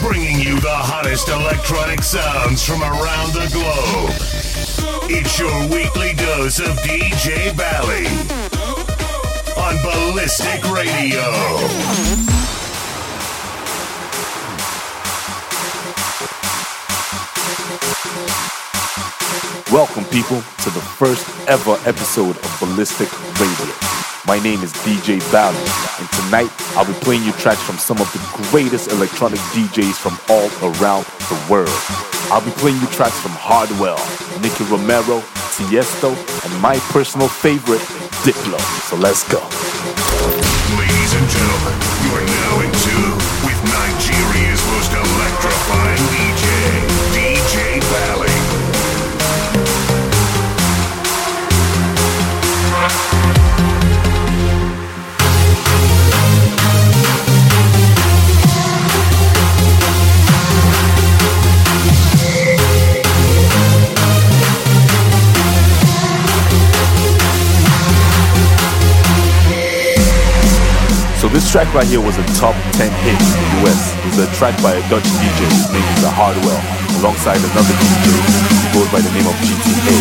bringing you the hottest electronic sounds from around the globe. It's your weekly dose of DJ Bally on Ballystic Radio. Welcome, people, to the first ever episode of Ballystic Radio. My name is DJ Bally, and tonight I'll be playing you tracks from some of the greatest electronic DJs from all around the world. I'll be playing you tracks from Hardwell, Nicky Romero, Tiesto, and my personal favorite, Diplo. So let's go. Ladies and gentlemen, you are now in tune with Nigeria's most electrifying this track right here was a top 10 hit in the US. It was a track by a Dutch DJ. His name Hardwell, alongside another DJ who goes by the name of GTA.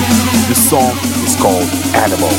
This song is called Animal.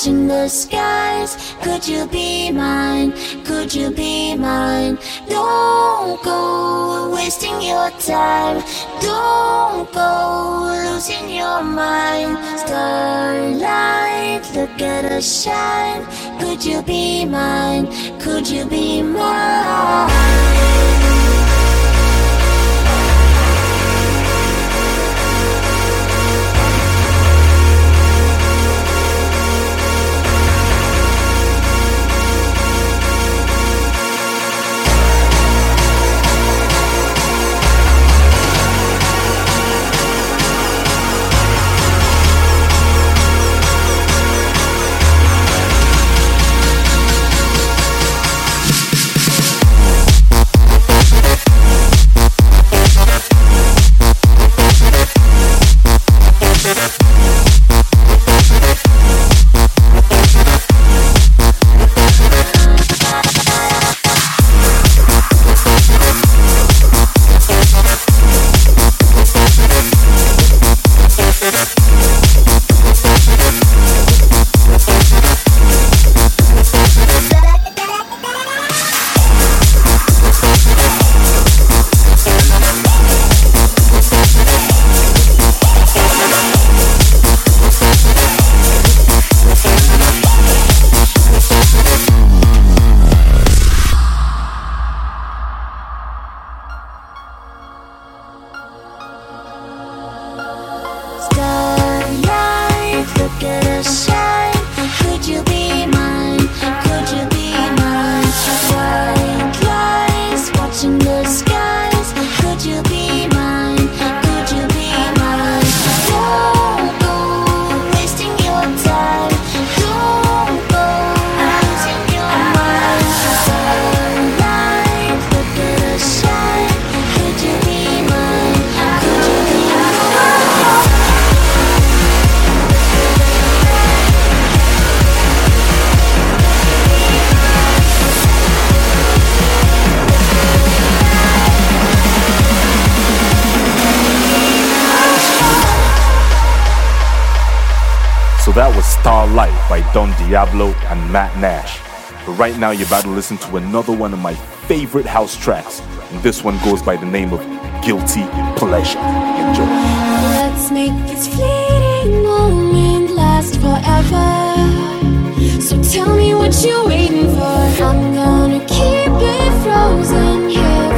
Watching the skies. Could you be mine? Could you be mine? Don't go wasting your time. Don't go losing your mind. Starlight, look at us shine. Could you be mine? Could you be mine? Don Diablo, and Matt Nash. But right now, you're about to listen to another one of my favorite house tracks, and this one goes by the name of Guilty Pleasure. Enjoy. Let's make this fleeting moment last forever. So tell me what you're waiting for. I'm gonna keep it frozen here.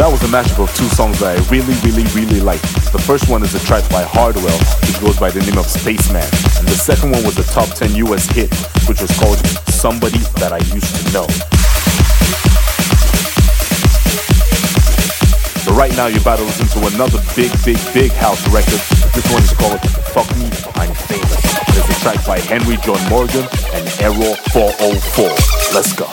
That was a mashup of two songs that I really, really, really like. The first one is a track by Hardwell, which goes by the name of Spaceman. And the second one was a top 10 US hit, which was called Somebody That I Used to Know. So right now you're about to listen to another big, big, big house record. This one is called Fuck Me, I'm Famous. It's a track by Henry John Morgan and Error 404. Let's go.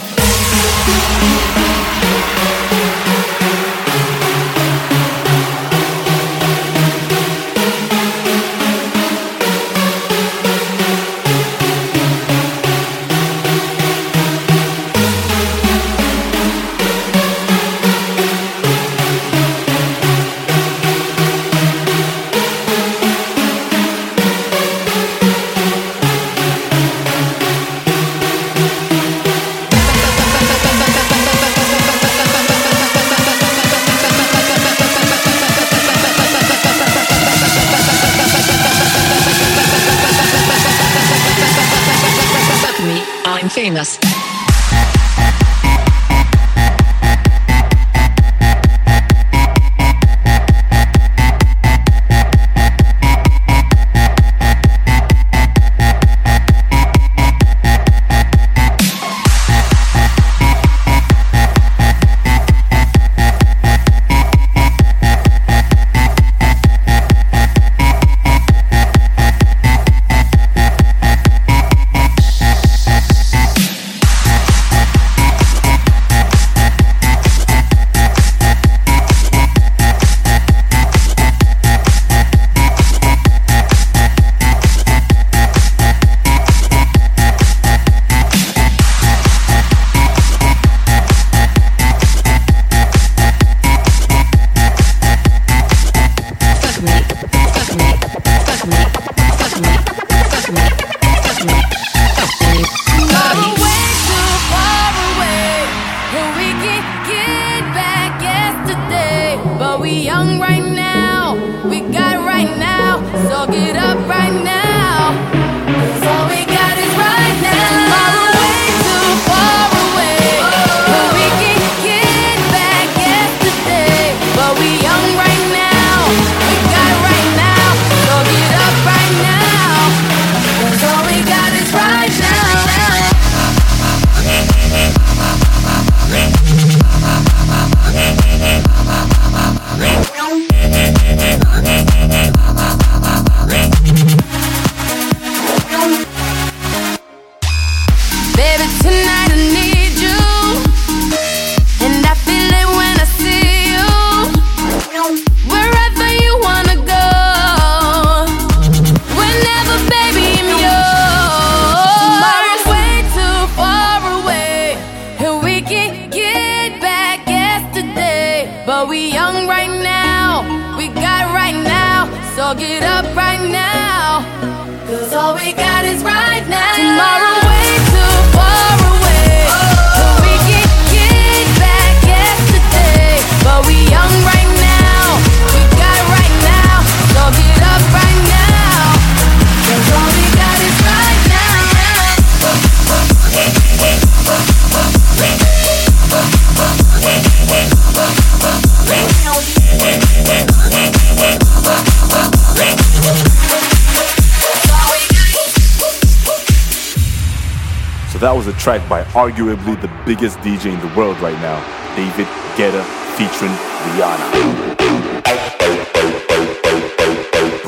arguably the biggest DJ in the world right now, David Guetta featuring Rihanna.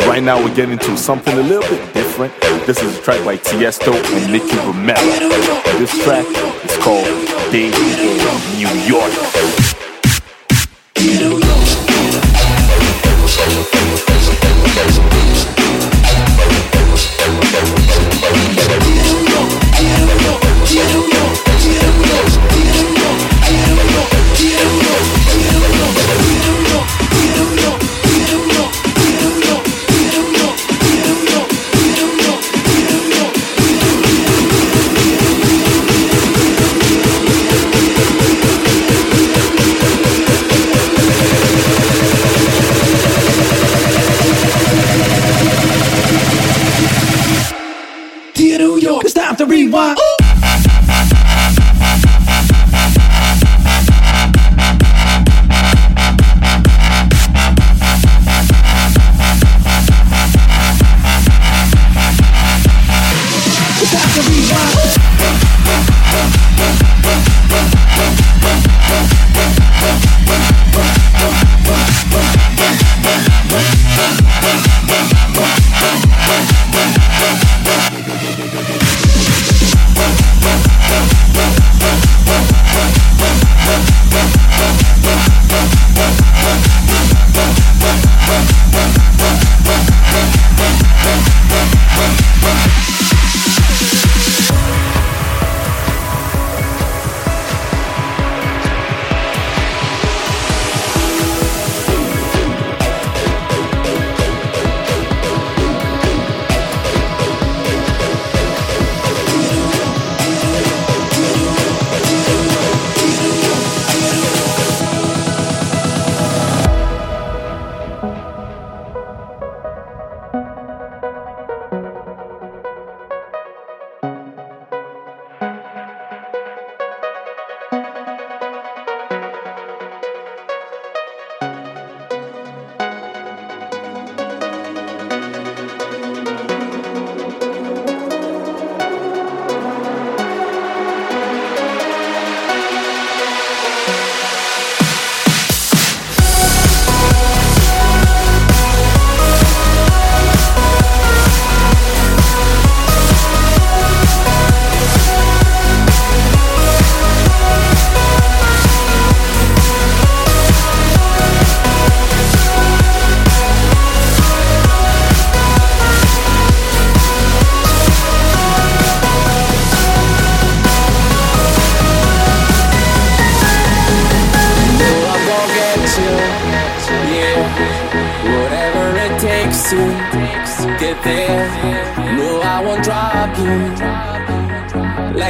Right now we're getting to something a little bit different. This is a track by Tiesto and Nicky Romero. This track is called Day New York. New York.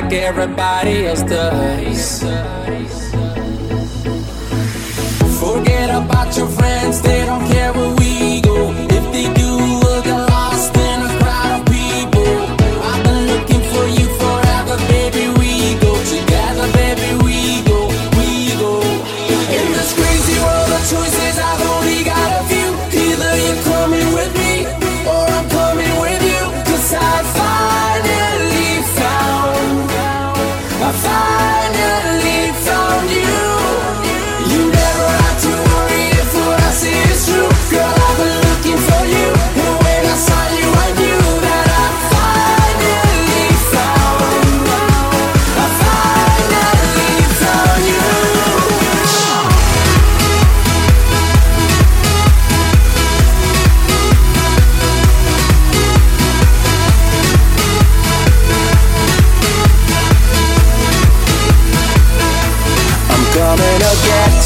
like everybody else does.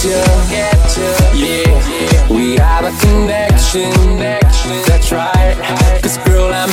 you, yeah. We have a connection, that's right. Cause girl, I'm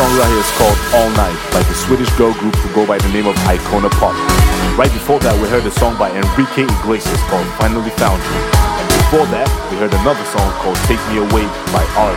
song right here is called All Night by the Swedish girl group who go by the name of Icona Pop. Right before that, we heard a song by Enrique Iglesias called Finally Found You. And before that, we heard another song called Take Me Away by Ari.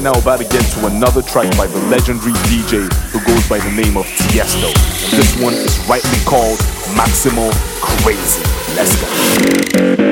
Right now, about to get to another track by the legendary DJ who goes by the name of Tiesto. This one is rightly called Maximal Crazy. Let's go.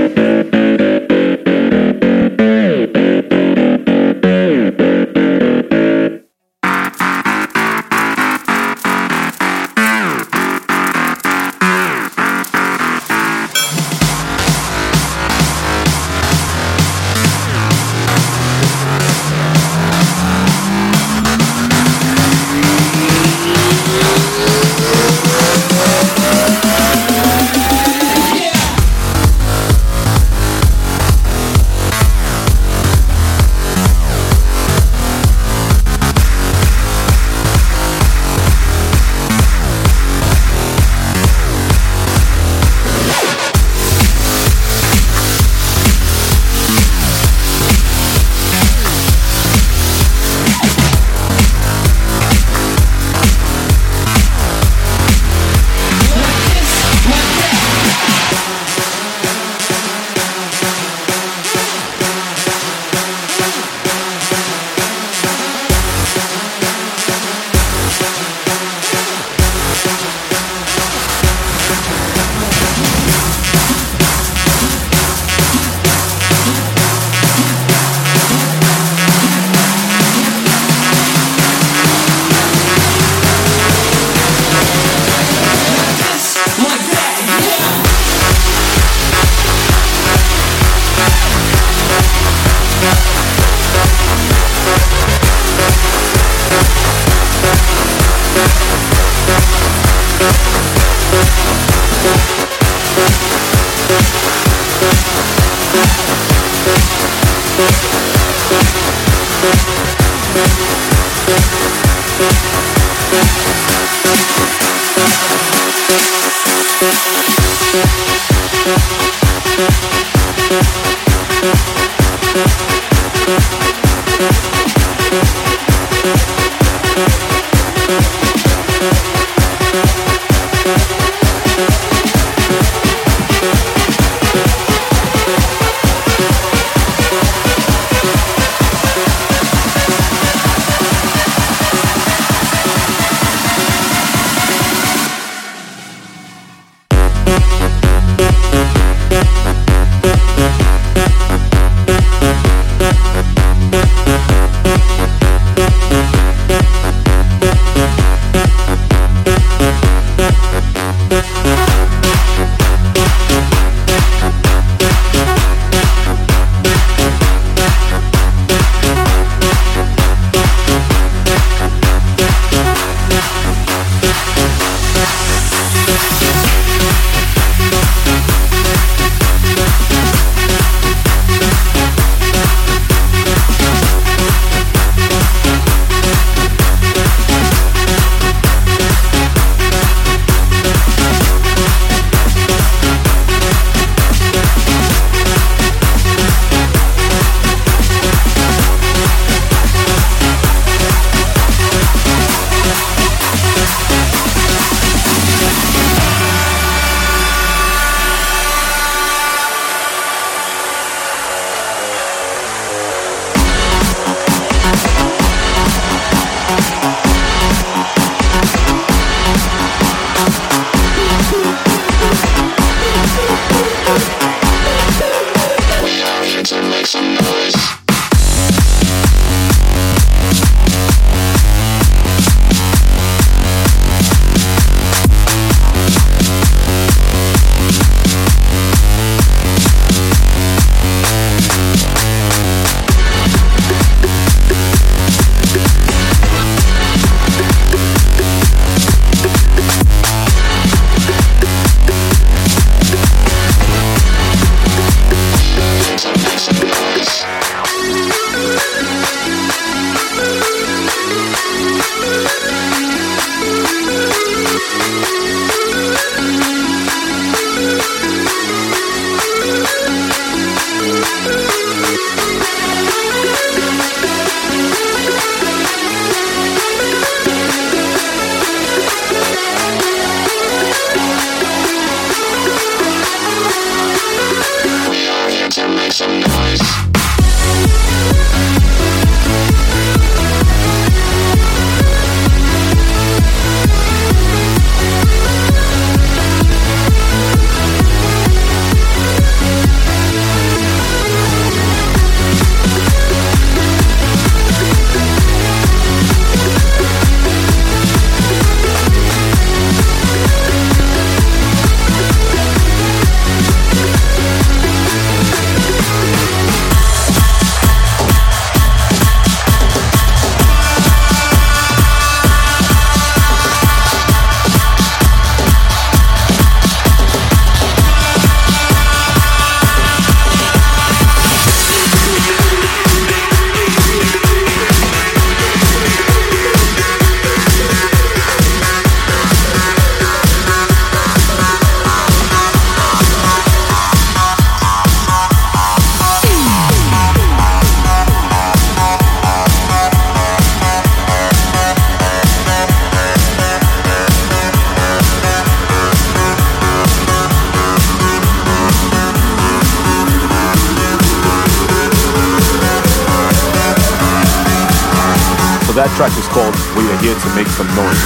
To Make Some Noise.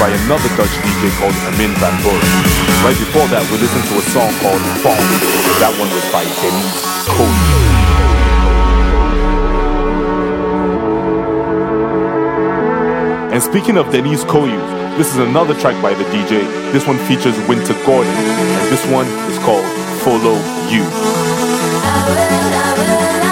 By another Dutch DJ called Armin van Buuren. Right before that, we listened to a song called Funk. That one was by Deniz Koyu. And speaking of Deniz Koyu, this is another track by the DJ. This one features Wynter Gordon, and this one is called Follow You. The pain. I could be the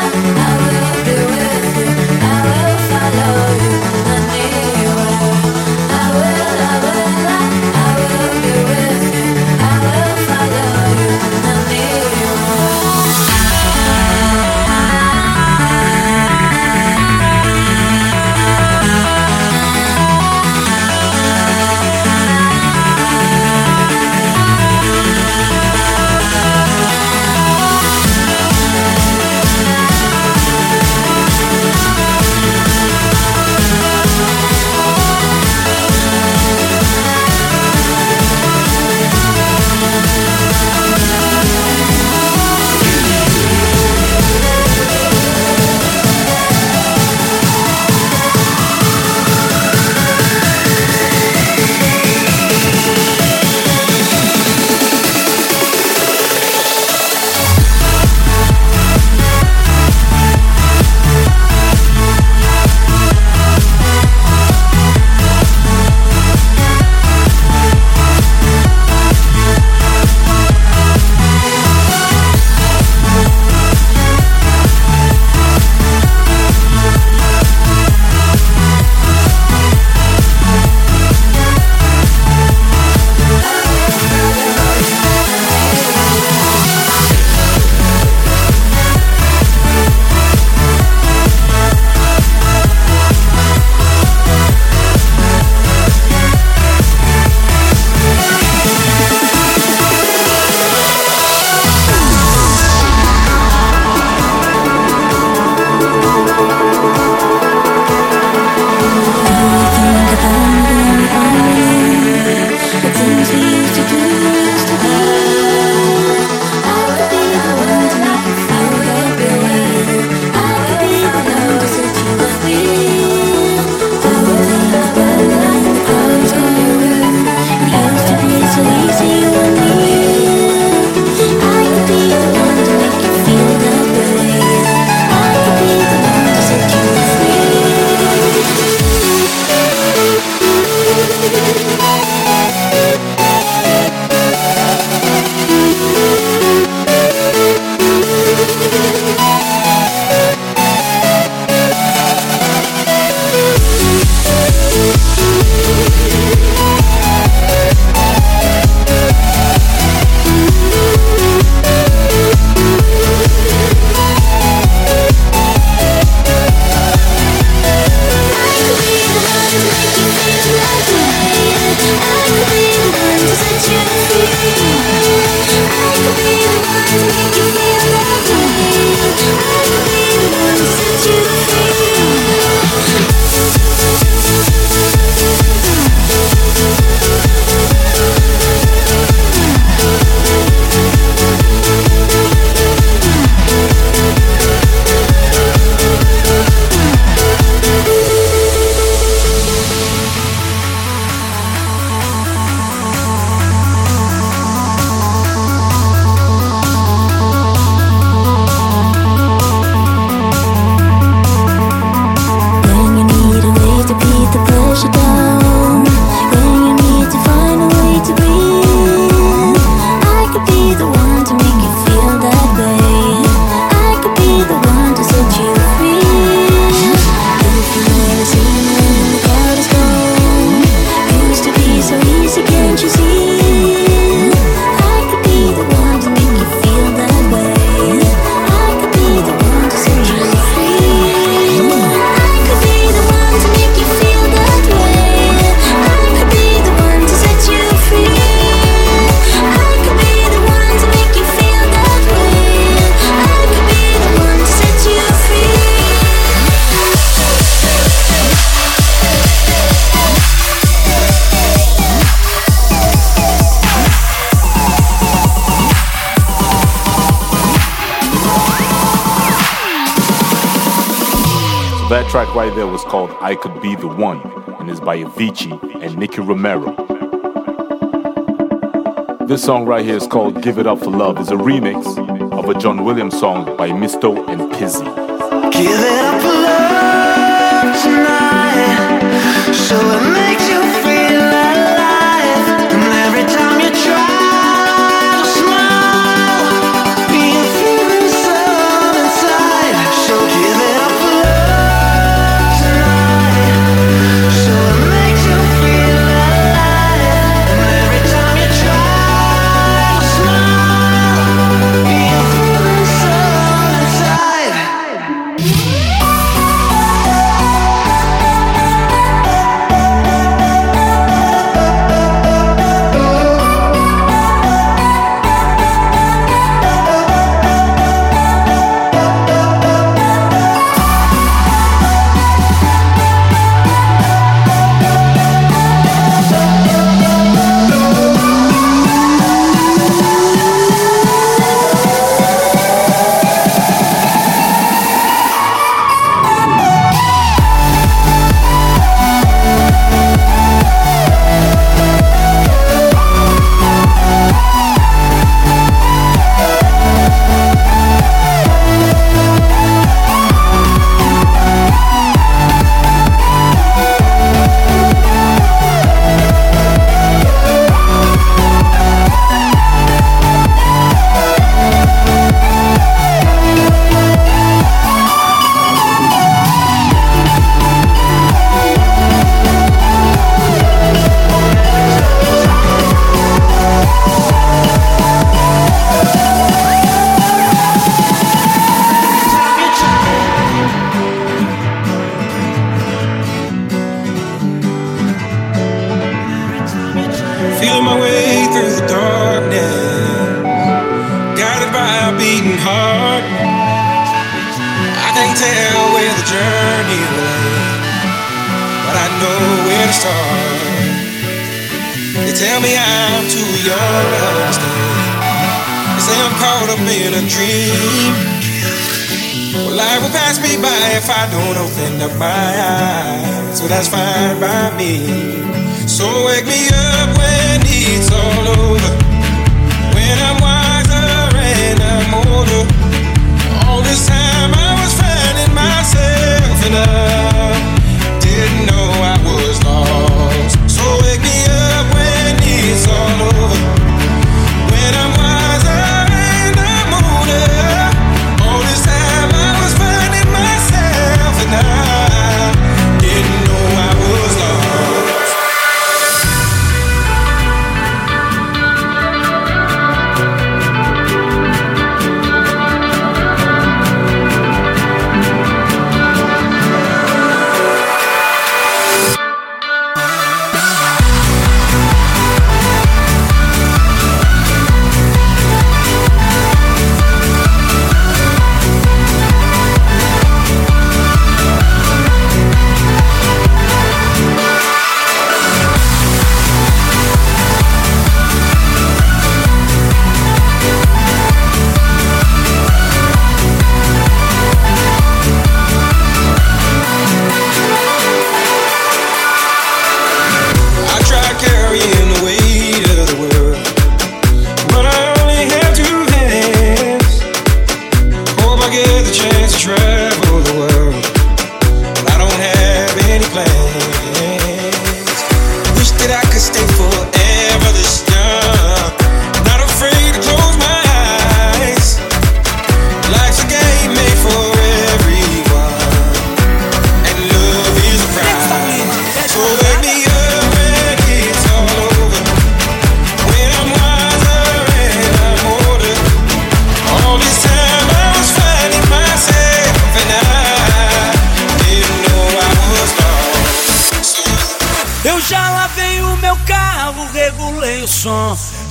I Could Be the One, and is by Avicii and Nicky Romero. This song right here is called Give It Up for Love. It's a remix of a John Williams song by Misto and Pizzy. Give it up for love tonight, so it makes you feel.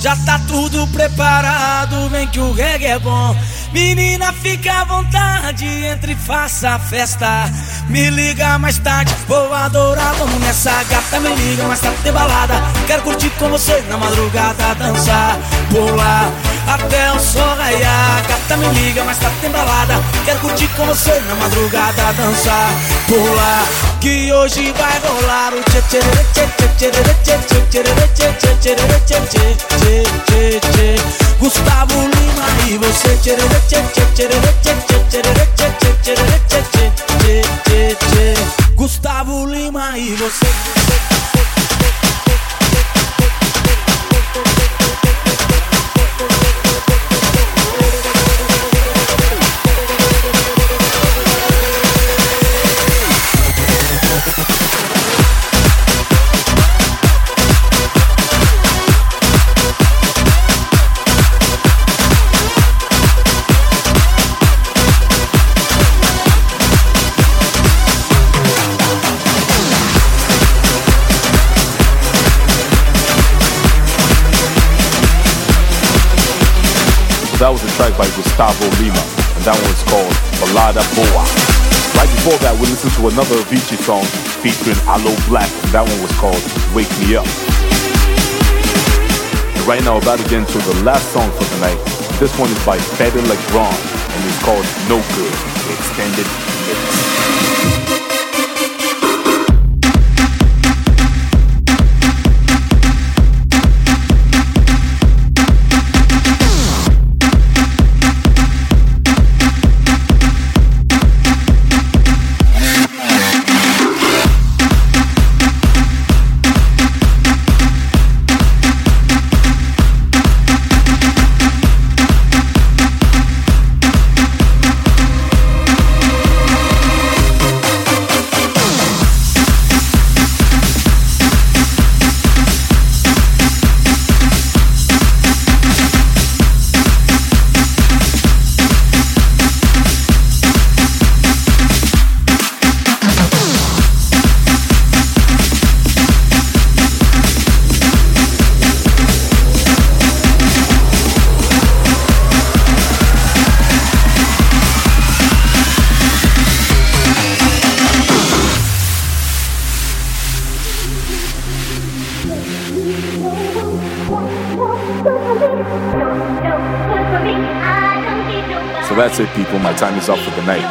Já tá tudo preparado, vem que o reggae é bom. Menina, fica à vontade, entre e faça a festa. Me liga mais tarde, vou adorar, vamos nessa gata. Me liga mais tarde, tem balada. Quero curtir com você na madrugada, dançar, pular até o sol raiar. Gata, me liga mais tarde, tem balada. Quero curtir com você na madrugada, dançar, pular. Que hoje vai rolar o tchê tchê tchê tchê tchê tchê tchê tchê tchê tchê tchê tchê tchê Gustavo Lima e você tchê tchê tchê tchê tchê tchê tchê tchê tchê tchê Gustavo Lima e você That listened to another Avicii song featuring Aloe Blacc, and that one was called Wake Me Up. And right now, about to get into the last song for tonight. This one is by Fede Legrand, and it's called No Good, extended mix. Time is up for the night.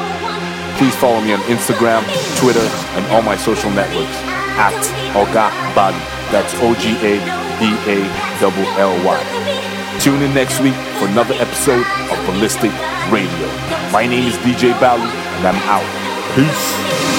Please follow me on Instagram, Twitter, and all my social networks at Oga Bali. That's O G A B A L Y. Tune in next week for another episode of Ballystic Radio. My name is DJ Bally, and I'm out. Peace.